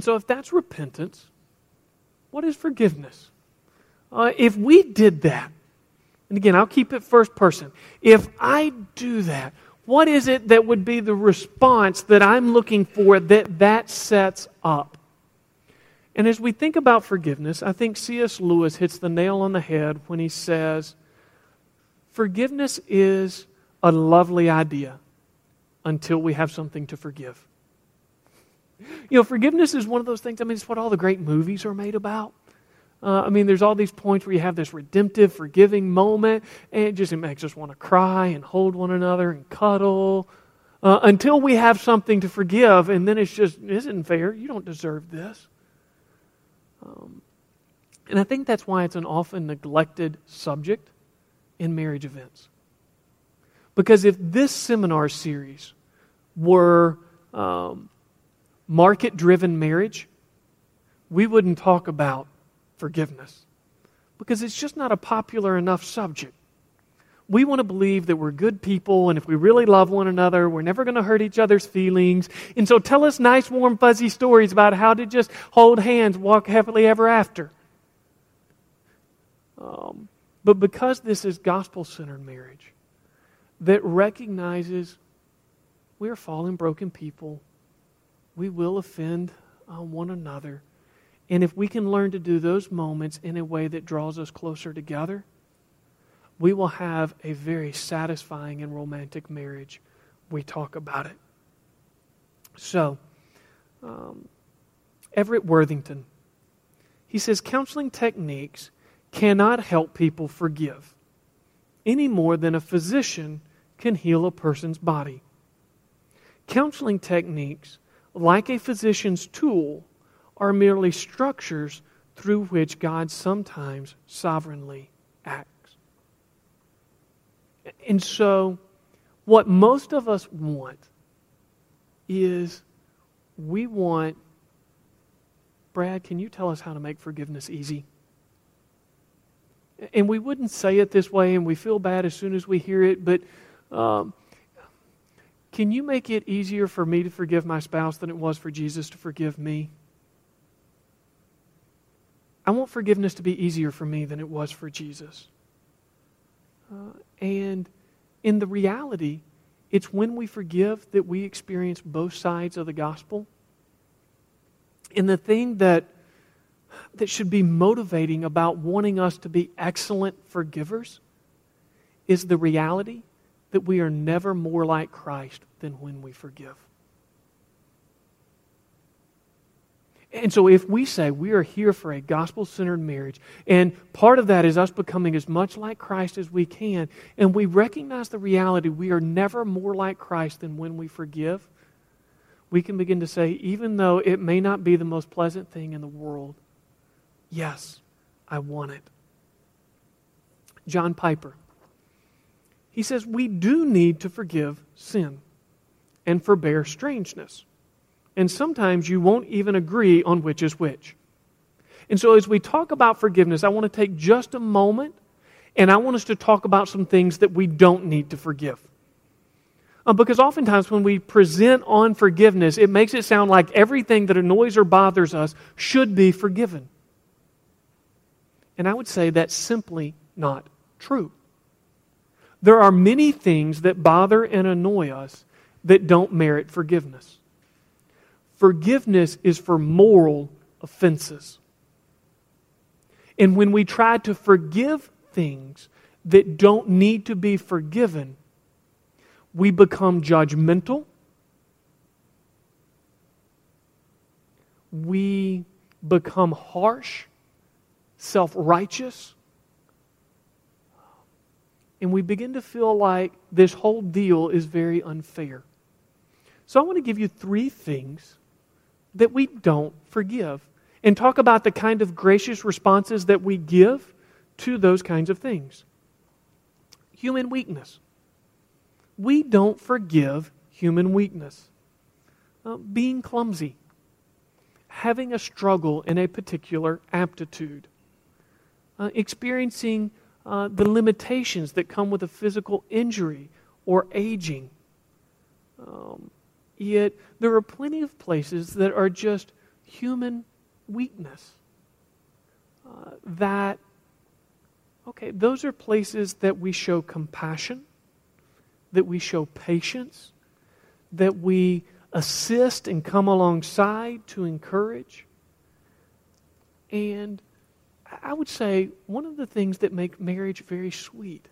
And so, if that's repentance, what is forgiveness? Uh, if we did that, and again, I'll keep it first person. If I do that, what is it that would be the response that I'm looking for that that sets up? And as we think about forgiveness, I think C.S. Lewis hits the nail on the head when he says, Forgiveness is a lovely idea until we have something to forgive. You know, forgiveness is one of those things, I mean, it's what all the great movies are made about. Uh, I mean, there's all these points where you have this redemptive, forgiving moment, and it just it makes us want to cry and hold one another and cuddle uh, until we have something to forgive, and then it's just, isn't fair. You don't deserve this. Um, and I think that's why it's an often neglected subject in marriage events. Because if this seminar series were um, market driven marriage, we wouldn't talk about forgiveness because it's just not a popular enough subject. We want to believe that we're good people, and if we really love one another, we're never going to hurt each other's feelings. And so tell us nice, warm, fuzzy stories about how to just hold hands, walk happily ever after. Um, but because this is gospel centered marriage that recognizes we are fallen, broken people, we will offend uh, one another. And if we can learn to do those moments in a way that draws us closer together, we will have a very satisfying and romantic marriage. We talk about it. So, um, Everett Worthington, he says counseling techniques cannot help people forgive any more than a physician can heal a person's body. Counseling techniques, like a physician's tool, are merely structures through which God sometimes sovereignly acts. And so, what most of us want is we want, Brad, can you tell us how to make forgiveness easy? And we wouldn't say it this way, and we feel bad as soon as we hear it, but um, can you make it easier for me to forgive my spouse than it was for Jesus to forgive me? I want forgiveness to be easier for me than it was for Jesus. Uh, and in the reality, it's when we forgive that we experience both sides of the gospel. And the thing that, that should be motivating about wanting us to be excellent forgivers is the reality that we are never more like Christ than when we forgive. And so, if we say we are here for a gospel centered marriage, and part of that is us becoming as much like Christ as we can, and we recognize the reality we are never more like Christ than when we forgive, we can begin to say, even though it may not be the most pleasant thing in the world, yes, I want it. John Piper. He says we do need to forgive sin and forbear strangeness and sometimes you won't even agree on which is which. And so, as we talk about forgiveness, I want to take just a moment and I want us to talk about some things that we don't need to forgive. Uh, because oftentimes, when we present on forgiveness, it makes it sound like everything that annoys or bothers us should be forgiven. And I would say that's simply not true. There are many things that bother and annoy us that don't merit forgiveness. Forgiveness is for moral offenses. And when we try to forgive things that don't need to be forgiven, we become judgmental. We become harsh, self righteous. And we begin to feel like this whole deal is very unfair. So I want to give you three things that we don't forgive and talk about the kind of gracious responses that we give to those kinds of things. Human weakness. We don't forgive human weakness. Uh, being clumsy, having a struggle in a particular aptitude, uh, experiencing uh, the limitations that come with a physical injury or aging. Um, yet there are plenty of places that are just human weakness. Uh, that, okay, those are places that we show compassion, that we show patience, that we assist and come alongside to encourage. And I would say one of the things that make marriage very sweet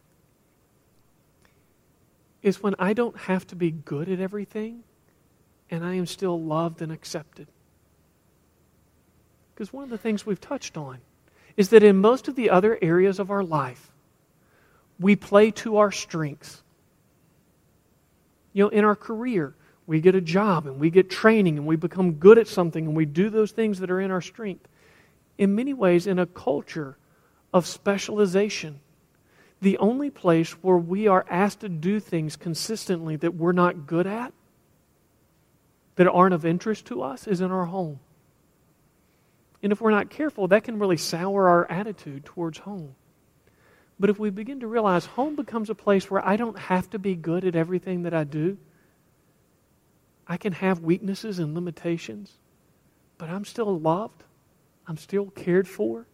is when I don't have to be good at everything and I am still loved and accepted. Because one of the things we've touched on is that in most of the other areas of our life, we play to our strengths. You know, in our career, we get a job and we get training and we become good at something and we do those things that are in our strength. In many ways, in a culture of specialization, the only place where we are asked to do things consistently that we're not good at, that aren't of interest to us, is in our home. And if we're not careful, that can really sour our attitude towards home. But if we begin to realize home becomes a place where I don't have to be good at everything that I do, I can have weaknesses and limitations, but I'm still loved, I'm still cared for.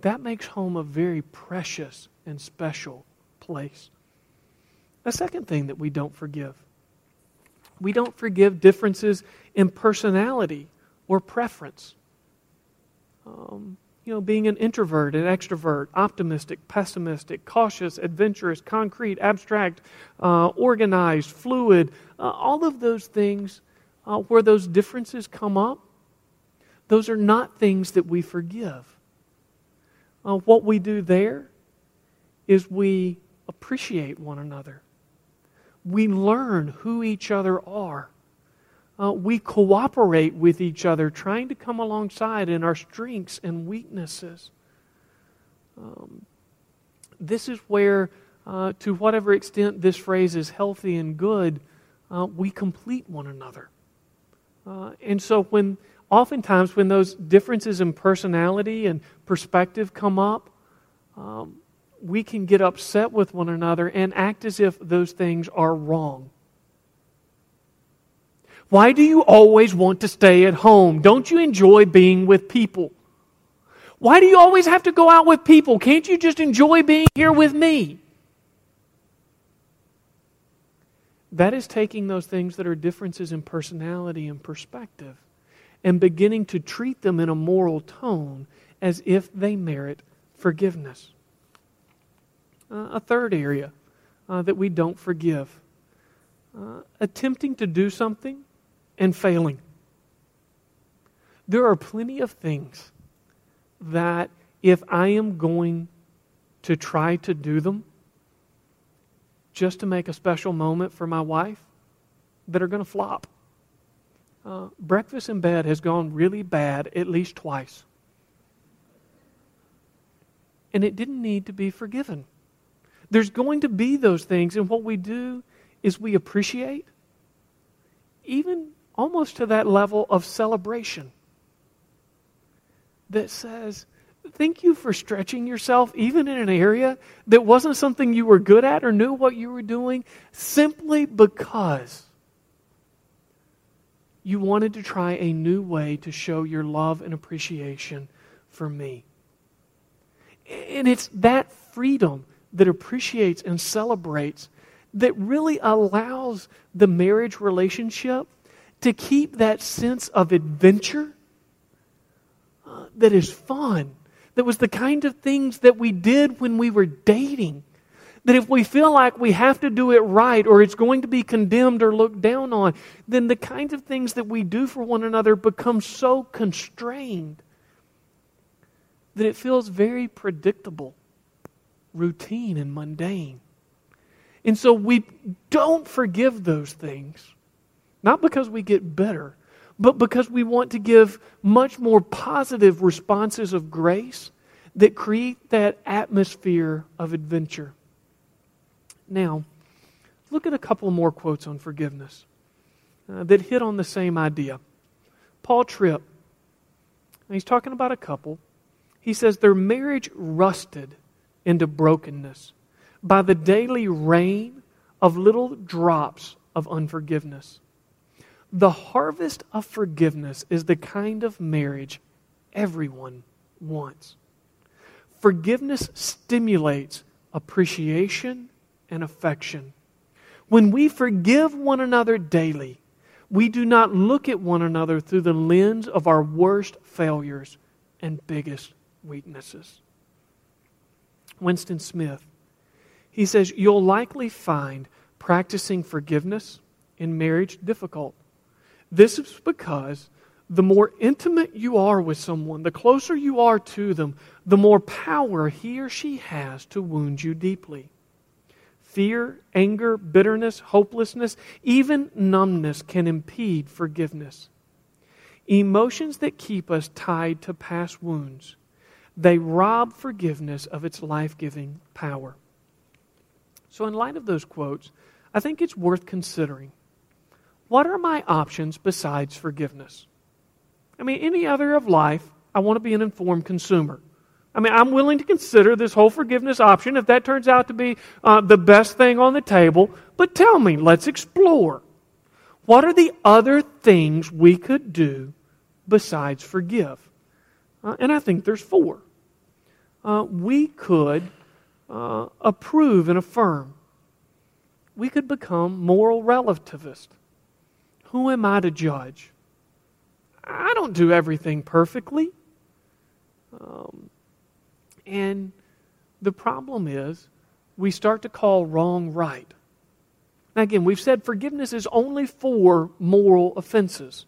That makes home a very precious and special place. A second thing that we don't forgive we don't forgive differences in personality or preference. Um, you know, being an introvert, an extrovert, optimistic, pessimistic, cautious, adventurous, concrete, abstract, uh, organized, fluid, uh, all of those things uh, where those differences come up, those are not things that we forgive. Uh, what we do there is we appreciate one another. We learn who each other are uh, we cooperate with each other, trying to come alongside in our strengths and weaknesses. Um, this is where, uh, to whatever extent this phrase is healthy and good, uh, we complete one another. Uh, and so, when oftentimes when those differences in personality and perspective come up, um, we can get upset with one another and act as if those things are wrong. Why do you always want to stay at home? Don't you enjoy being with people? Why do you always have to go out with people? Can't you just enjoy being here with me? That is taking those things that are differences in personality and perspective and beginning to treat them in a moral tone as if they merit forgiveness. Uh, a third area uh, that we don't forgive uh, attempting to do something and failing. There are plenty of things that if I am going to try to do them just to make a special moment for my wife, that are going to flop. Uh, breakfast in bed has gone really bad at least twice. And it didn't need to be forgiven. There's going to be those things, and what we do is we appreciate, even almost to that level of celebration that says, Thank you for stretching yourself, even in an area that wasn't something you were good at or knew what you were doing, simply because you wanted to try a new way to show your love and appreciation for me. And it's that freedom that appreciates and celebrates that really allows the marriage relationship to keep that sense of adventure uh, that is fun, that was the kind of things that we did when we were dating. That if we feel like we have to do it right or it's going to be condemned or looked down on, then the kinds of things that we do for one another become so constrained that it feels very predictable, routine, and mundane. And so we don't forgive those things Not because we get better, but because we want to give much more positive responses of grace that create that atmosphere of adventure. Now, look at a couple more quotes on forgiveness uh, that hit on the same idea. Paul Tripp, he's talking about a couple. He says their marriage rusted into brokenness by the daily rain of little drops of unforgiveness. The harvest of forgiveness is the kind of marriage everyone wants. Forgiveness stimulates appreciation and affection. When we forgive one another daily, we do not look at one another through the lens of our worst failures and biggest weaknesses. Winston Smith, he says, You'll likely find practicing forgiveness in marriage difficult. This is because the more intimate you are with someone, the closer you are to them, the more power he or she has to wound you deeply. Fear, anger, bitterness, hopelessness, even numbness can impede forgiveness. Emotions that keep us tied to past wounds, they rob forgiveness of its life giving power. So, in light of those quotes, I think it's worth considering what are my options besides forgiveness? I mean, any other of life, I want to be an informed consumer. I mean, I'm willing to consider this whole forgiveness option if that turns out to be uh, the best thing on the table. But tell me, let's explore. What are the other things we could do besides forgive? Uh, and I think there's four. Uh, we could uh, approve and affirm. We could become moral relativist. Who am I to judge? I don't do everything perfectly. Um, and the problem is, we start to call wrong right. Now, again, we've said forgiveness is only for moral offenses.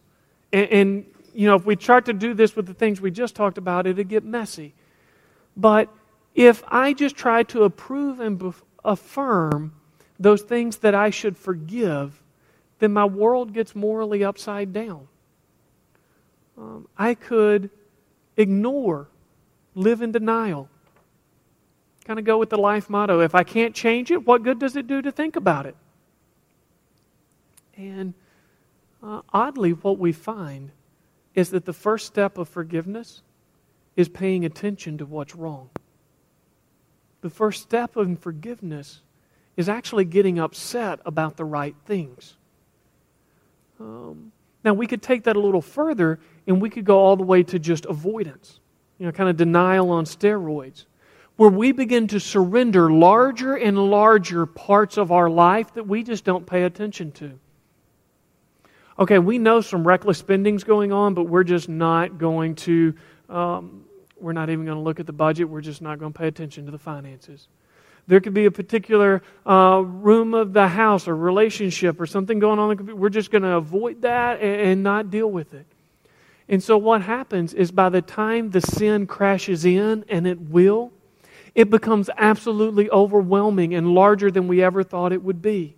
And, and, you know, if we try to do this with the things we just talked about, it'd get messy. But if I just try to approve and bef- affirm those things that I should forgive, then my world gets morally upside down. Um, I could ignore live in denial. Kind of go with the life motto if I can't change it, what good does it do to think about it? And uh, oddly, what we find is that the first step of forgiveness is paying attention to what's wrong. The first step in forgiveness is actually getting upset about the right things. Um, now, we could take that a little further and we could go all the way to just avoidance you know, kind of denial on steroids, where we begin to surrender larger and larger parts of our life that we just don't pay attention to. Okay, we know some reckless spending's going on, but we're just not going to, um, we're not even going to look at the budget. We're just not going to pay attention to the finances. There could be a particular uh, room of the house or relationship or something going on. We're just going to avoid that and, and not deal with it. And so, what happens is by the time the sin crashes in, and it will, it becomes absolutely overwhelming and larger than we ever thought it would be.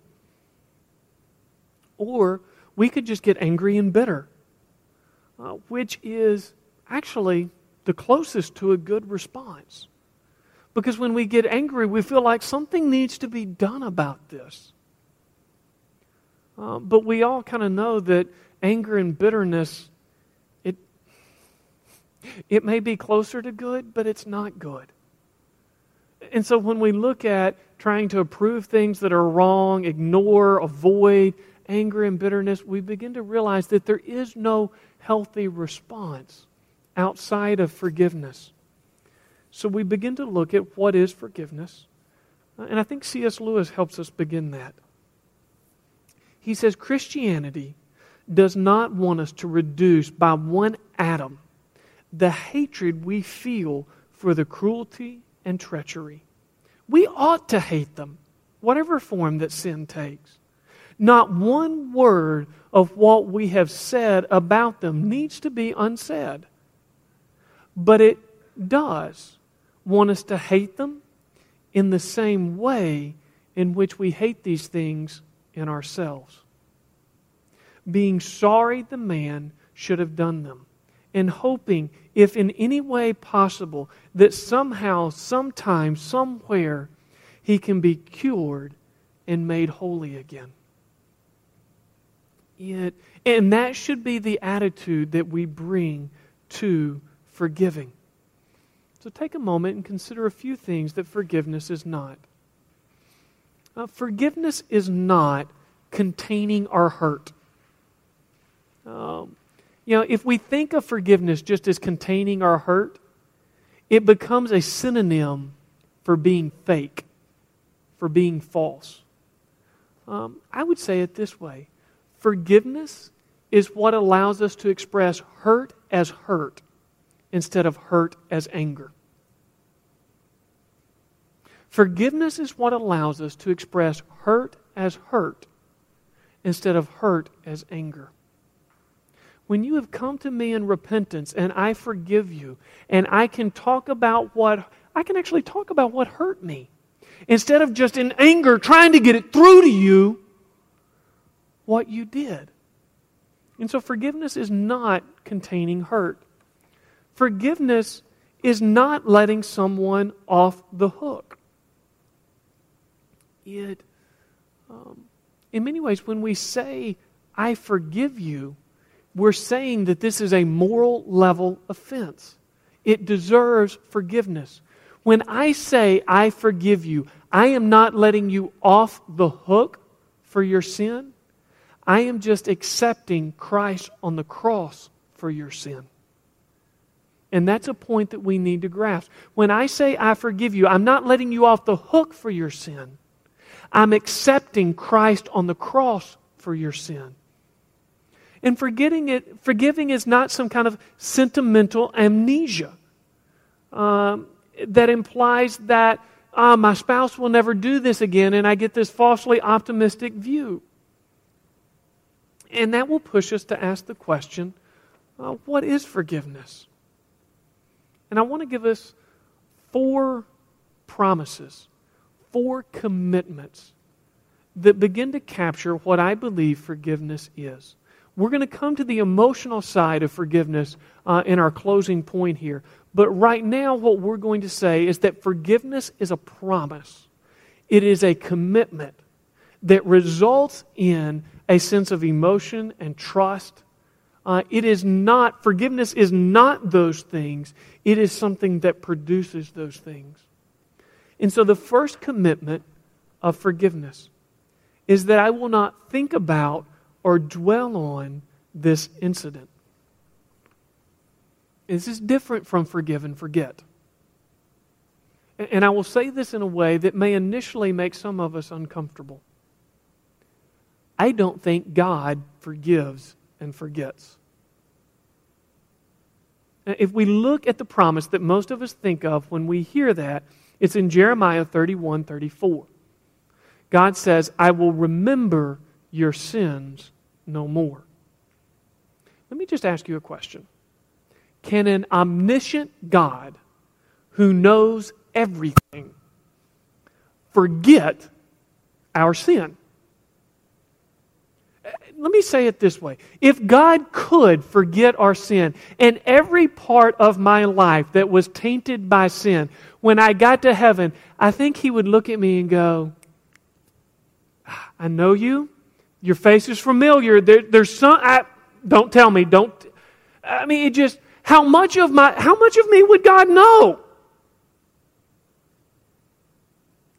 Or we could just get angry and bitter, uh, which is actually the closest to a good response. Because when we get angry, we feel like something needs to be done about this. Uh, but we all kind of know that anger and bitterness it may be closer to good, but it's not good. And so when we look at trying to approve things that are wrong, ignore, avoid anger and bitterness, we begin to realize that there is no healthy response outside of forgiveness. So we begin to look at what is forgiveness. And I think C.S. Lewis helps us begin that. He says Christianity does not want us to reduce by one atom the hatred we feel for the cruelty and treachery. We ought to hate them, whatever form that sin takes. Not one word of what we have said about them needs to be unsaid. But it does want us to hate them in the same way in which we hate these things in ourselves. being sorry the man should have done them, and hoping, if in any way possible, that somehow, sometime, somewhere, he can be cured and made holy again. It, and that should be the attitude that we bring to forgiving. So take a moment and consider a few things that forgiveness is not. Uh, forgiveness is not containing our hurt. Um, you know, if we think of forgiveness just as containing our hurt, it becomes a synonym for being fake, for being false. Um, I would say it this way forgiveness is what allows us to express hurt as hurt instead of hurt as anger. Forgiveness is what allows us to express hurt as hurt instead of hurt as anger. When you have come to me in repentance and I forgive you, and I can talk about what, I can actually talk about what hurt me. Instead of just in anger trying to get it through to you what you did. And so forgiveness is not containing hurt. Forgiveness is not letting someone off the hook. It, um, in many ways, when we say, I forgive you, we're saying that this is a moral level offense. It deserves forgiveness. When I say, I forgive you, I am not letting you off the hook for your sin. I am just accepting Christ on the cross for your sin. And that's a point that we need to grasp. When I say I forgive you, I'm not letting you off the hook for your sin. I'm accepting Christ on the cross for your sin. And forgetting it, forgiving is not some kind of sentimental amnesia um, that implies that ah, my spouse will never do this again, and I get this falsely optimistic view. And that will push us to ask the question uh, what is forgiveness? And I want to give us four promises, four commitments that begin to capture what I believe forgiveness is. We're going to come to the emotional side of forgiveness uh, in our closing point here. But right now, what we're going to say is that forgiveness is a promise, it is a commitment that results in a sense of emotion and trust. Uh, it is not, forgiveness is not those things, it is something that produces those things. And so the first commitment of forgiveness is that I will not think about or dwell on this incident. This is different from forgive and forget. And I will say this in a way that may initially make some of us uncomfortable. I don't think God forgives and forgets. If we look at the promise that most of us think of when we hear that, it's in Jeremiah 31 34. God says, I will remember your sins no more. Let me just ask you a question. Can an omniscient God who knows everything forget our sin? let me say it this way. If God could forget our sin and every part of my life that was tainted by sin, when I got to heaven, I think He would look at me and go, ah, I know you. Your face is familiar. There, there's some, I, don't tell me, don't. I mean, it just, how much of my, how much of me would God know?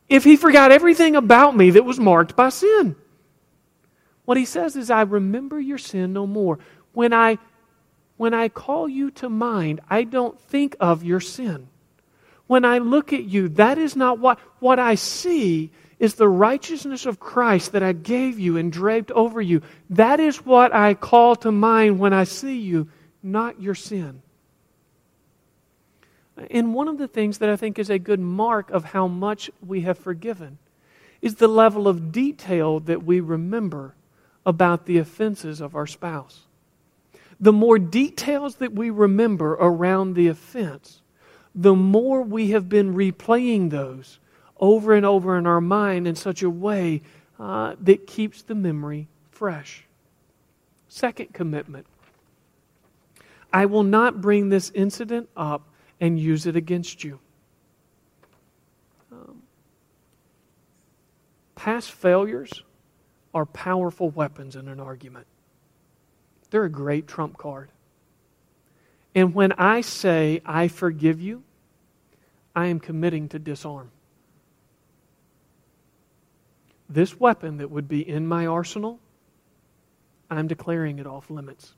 If He forgot everything about me that was marked by sin. What he says is, I remember your sin no more. When I, when I call you to mind, I don't think of your sin. When I look at you, that is not what, what I see is the righteousness of Christ that I gave you and draped over you. That is what I call to mind when I see you, not your sin. And one of the things that I think is a good mark of how much we have forgiven is the level of detail that we remember about the offenses of our spouse. The more details that we remember around the offense, the more we have been replaying those over and over in our mind in such a way uh, that keeps the memory fresh. Second commitment I will not bring this incident up and use it against you. Um, past failures are powerful weapons in an argument, they're a great trump card. And when I say, I forgive you, I am committing to disarm. This weapon that would be in my arsenal, I'm declaring it off limits.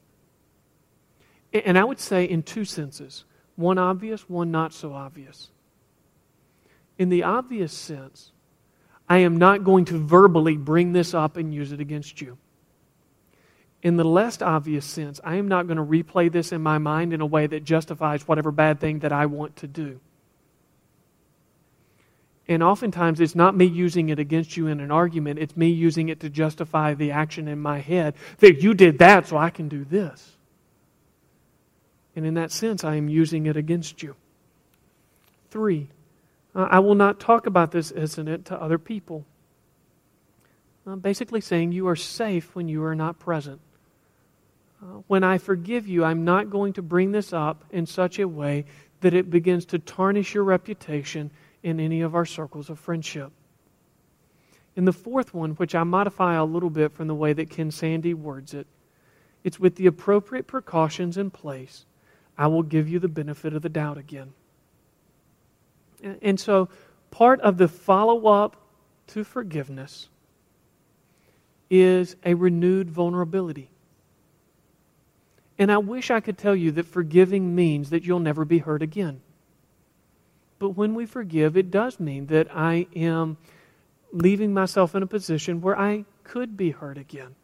And I would say in two senses one obvious, one not so obvious. In the obvious sense, I am not going to verbally bring this up and use it against you. In the less obvious sense, I am not going to replay this in my mind in a way that justifies whatever bad thing that I want to do. And oftentimes, it's not me using it against you in an argument, it's me using it to justify the action in my head that you did that, so I can do this. And in that sense, I am using it against you. Three, I will not talk about this incident to other people. I'm basically saying you are safe when you are not present. Uh, when I forgive you, I'm not going to bring this up in such a way that it begins to tarnish your reputation in any of our circles of friendship. And the fourth one, which I modify a little bit from the way that Ken Sande words it, it's with the appropriate precautions in place, I will give you the benefit of the doubt again. And so, part of the follow up to forgiveness is a renewed vulnerability. And I wish I could tell you that forgiving means that you'll never be hurt again. But when we forgive, it does mean that I am leaving myself in a position where I could be hurt again.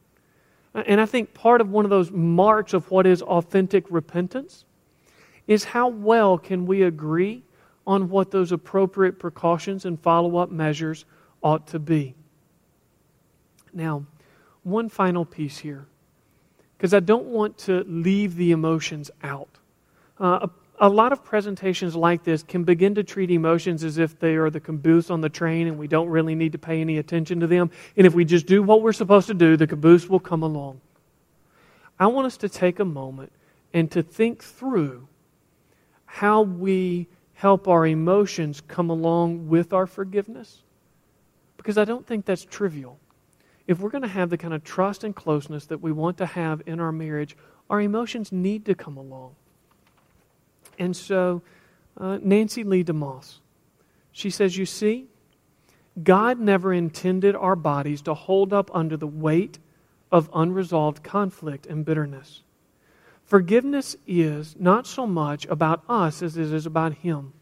And I think part of one of those marks of what is authentic repentance is how well can we agree on what those appropriate precautions and follow up measures ought to be. Now, one final piece here, because I don't want to leave the emotions out. Uh, a lot of presentations like this can begin to treat emotions as if they are the caboose on the train and we don't really need to pay any attention to them. And if we just do what we're supposed to do, the caboose will come along. I want us to take a moment and to think through how we help our emotions come along with our forgiveness. Because I don't think that's trivial. If we're going to have the kind of trust and closeness that we want to have in our marriage, our emotions need to come along. And so, uh, Nancy Lee DeMoss, she says, You see, God never intended our bodies to hold up under the weight of unresolved conflict and bitterness. Forgiveness is not so much about us as it is about Him.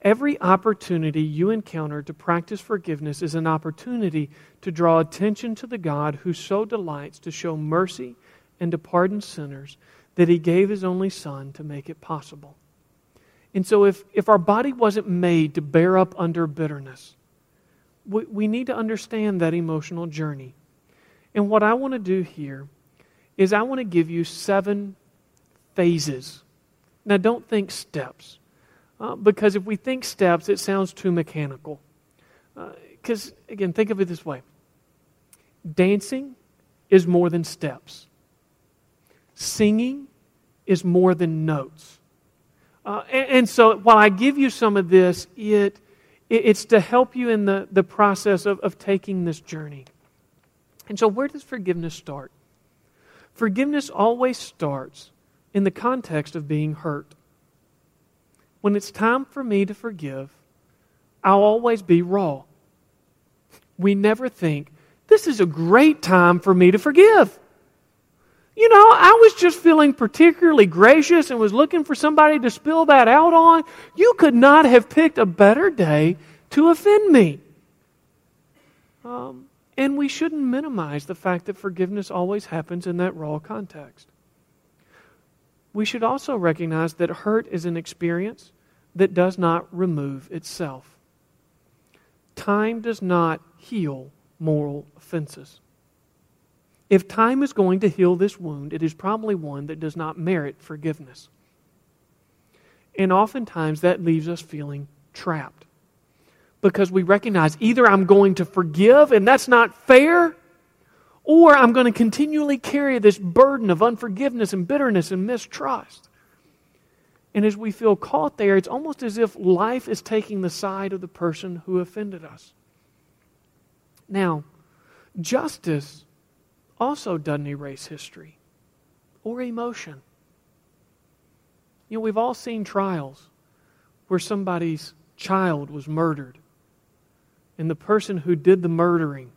Every opportunity you encounter to practice forgiveness is an opportunity to draw attention to the God who so delights to show mercy and to pardon sinners that he gave his only son to make it possible. And so, if, if our body wasn't made to bear up under bitterness, we, we need to understand that emotional journey. And what I want to do here is I want to give you seven phases. Now, don't think steps, uh, because if we think steps, it sounds too mechanical. Because, uh, again, think of it this way dancing is more than steps. Singing is more than notes. Uh, and, and, so while I give you some of this, it, it, it's to help you in the, the process of, of taking this journey. And so, where does forgiveness start? Forgiveness always starts in the context of being hurt. When it's time for me to forgive, I'll always be raw. We never think, this is a great time for me to forgive. You know, I was just feeling particularly gracious and was looking for somebody to spill that out on. You could not have picked a better day to offend me. Um, and we shouldn't minimize the fact that forgiveness always happens in that raw context. We should also recognize that hurt is an experience that does not remove itself. Time does not heal moral offenses. If time is going to heal this wound, it is probably one that does not merit forgiveness. And oftentimes that leaves us feeling trapped because we recognize either I'm going to forgive and that's not fair, Or I'm going to continually carry this burden of unforgiveness and bitterness and mistrust. And as we feel caught there, it's almost as if life is taking the side of the person who offended us. Now, justice also doesn't erase history or emotion. You know, we've all seen trials where somebody's child was murdered, and the person who did the murdering,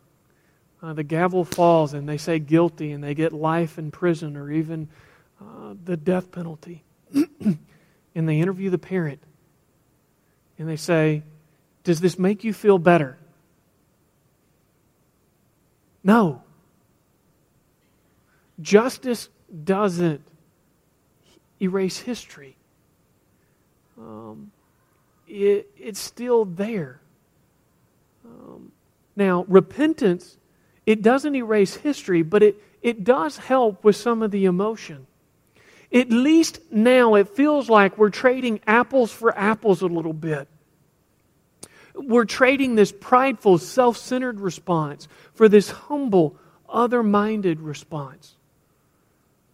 uh, the gavel falls and they say guilty and they get life in prison or even uh, the death penalty. and they interview the parent and they say, Does this make you feel better? No. Justice doesn't erase history. Um, it, it's still there. Um, now, repentance, it doesn't erase history, but it, it does help with some of the emotion. At least now it feels like we're trading apples for apples a little bit. We're trading this prideful, self centered response for this humble, other minded response.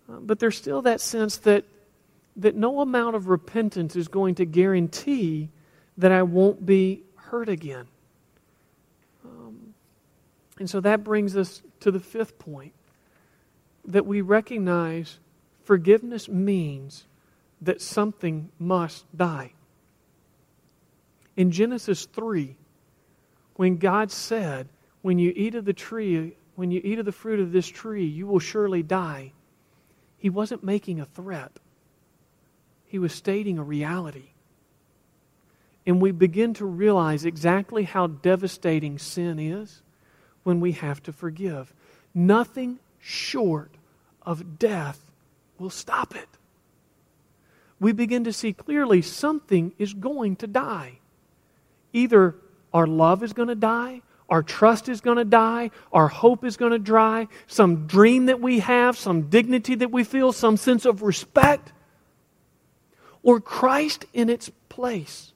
But there's still that sense that, that no amount of repentance is going to guarantee that I won't be hurt again. Um, and so that brings us to the fifth point that we recognize forgiveness means that something must die. In Genesis 3, when God said, When you eat of the tree, when you eat of the fruit of this tree, you will surely die, he wasn't making a threat. He was stating a reality. And we begin to realize exactly how devastating sin is when we have to forgive. Nothing short of death will stop it. We begin to see clearly something is going to die. Either our love is going to die, our trust is going to die, our hope is going to dry, some dream that we have, some dignity that we feel, some sense of respect, or Christ in its place.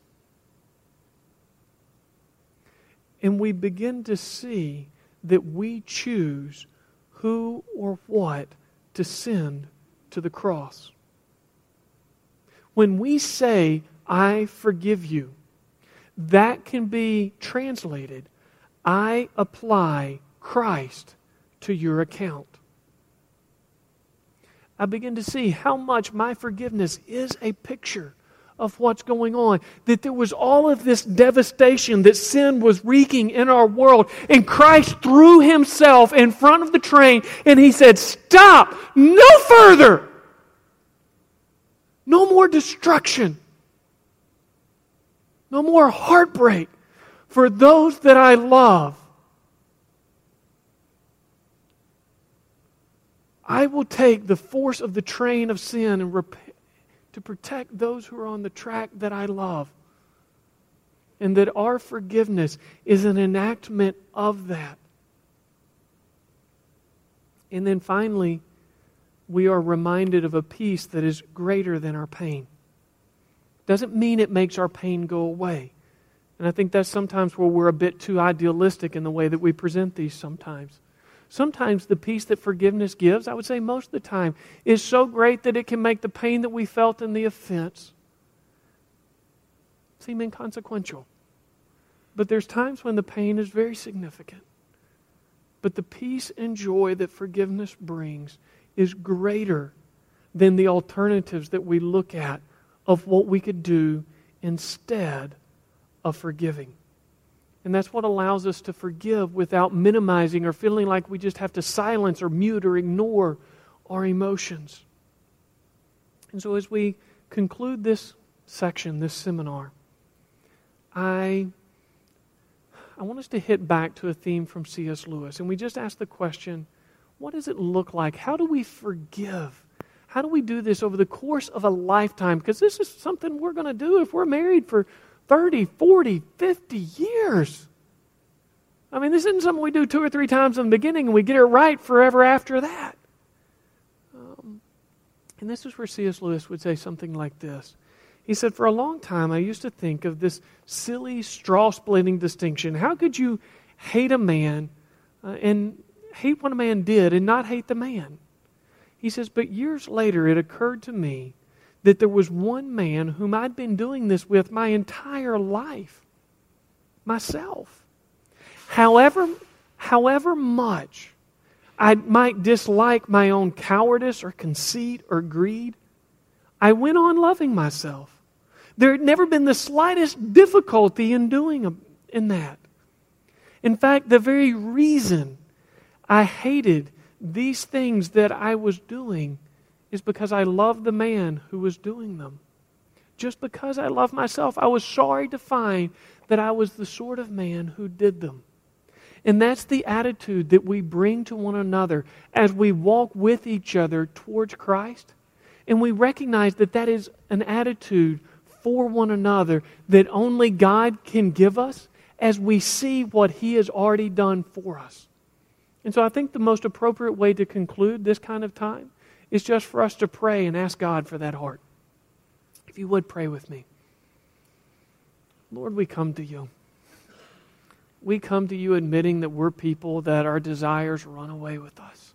And we begin to see that we choose who or what to send to the cross. When we say, I forgive you, that can be translated, I apply Christ to your account. I begin to see how much my forgiveness is a picture of what's going on. That there was all of this devastation that sin was wreaking in our world. And Christ threw himself in front of the train and he said, Stop! No further! No more destruction. No more heartbreak for those that I love. I will take the force of the train of sin and repent to protect those who are on the track that I love. And that our forgiveness is an enactment of that. And then finally, we are reminded of a peace that is greater than our pain. Doesn't mean it makes our pain go away. And I think that's sometimes where we're a bit too idealistic in the way that we present these sometimes. Sometimes the peace that forgiveness gives, I would say most of the time, is so great that it can make the pain that we felt in the offense seem inconsequential. But there's times when the pain is very significant. But the peace and joy that forgiveness brings is greater than the alternatives that we look at of what we could do instead of forgiving. And that's what allows us to forgive without minimizing or feeling like we just have to silence or mute or ignore our emotions. And so, as we conclude this section, this seminar, I, I want us to hit back to a theme from C.S. Lewis. And we just ask the question what does it look like? How do we forgive? How do we do this over the course of a lifetime? Because this is something we're going to do if we're married for 30, 40, 50 years. I mean, this isn't something we do two or three times in the beginning and we get it right forever after that. Um, and this is where C.S. Lewis would say something like this. He said, For a long time, I used to think of this silly straw splitting distinction. How could you hate a man uh, and hate what a man did and not hate the man. He says, But years later it occurred to me that there was one man whom I'd been doing this with my entire life myself. However, however much I might dislike my own cowardice or conceit or greed, I went on loving myself. There had never been the slightest difficulty in doing in that. In fact, the very reason I hated these things that I was doing is because I loved the man who was doing them. Just because I love myself, I was sorry to find that I was the sort of man who did them. And that's the attitude that we bring to one another as we walk with each other towards Christ. And we recognize that that is an attitude for one another that only God can give us as we see what He has already done for us. And so I think the most appropriate way to conclude this kind of time is just for us to pray and ask God for that heart. If you would pray with me. Lord, we come to you. We come to you admitting that we're people that our desires run away with us.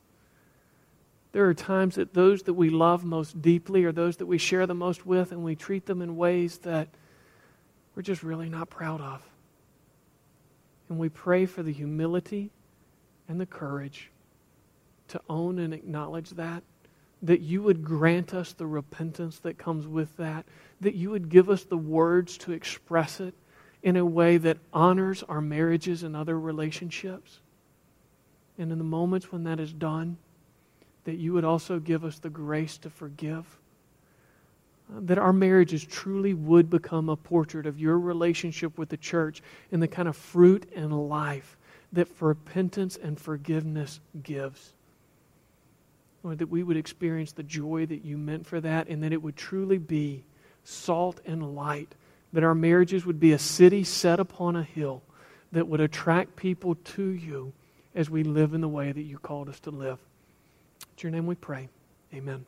There are times that those that we love most deeply are those that we share the most with, and we treat them in ways that we're just really not proud of. And we pray for the humility and the courage to own and acknowledge that, that you would grant us the repentance that comes with that, that you would give us the words to express it in a way that honors our marriages and other relationships. And in the moments when that is done, that you would also give us the grace to forgive. That our marriages truly would become a portrait of your relationship with the church and the kind of fruit and life that repentance and forgiveness gives. Lord, that we would experience the joy that you meant for that and that it would truly be salt and light. That our marriages would be a city set upon a hill that would attract people to you as we live in the way that you called us to live. In your name we pray. Amen.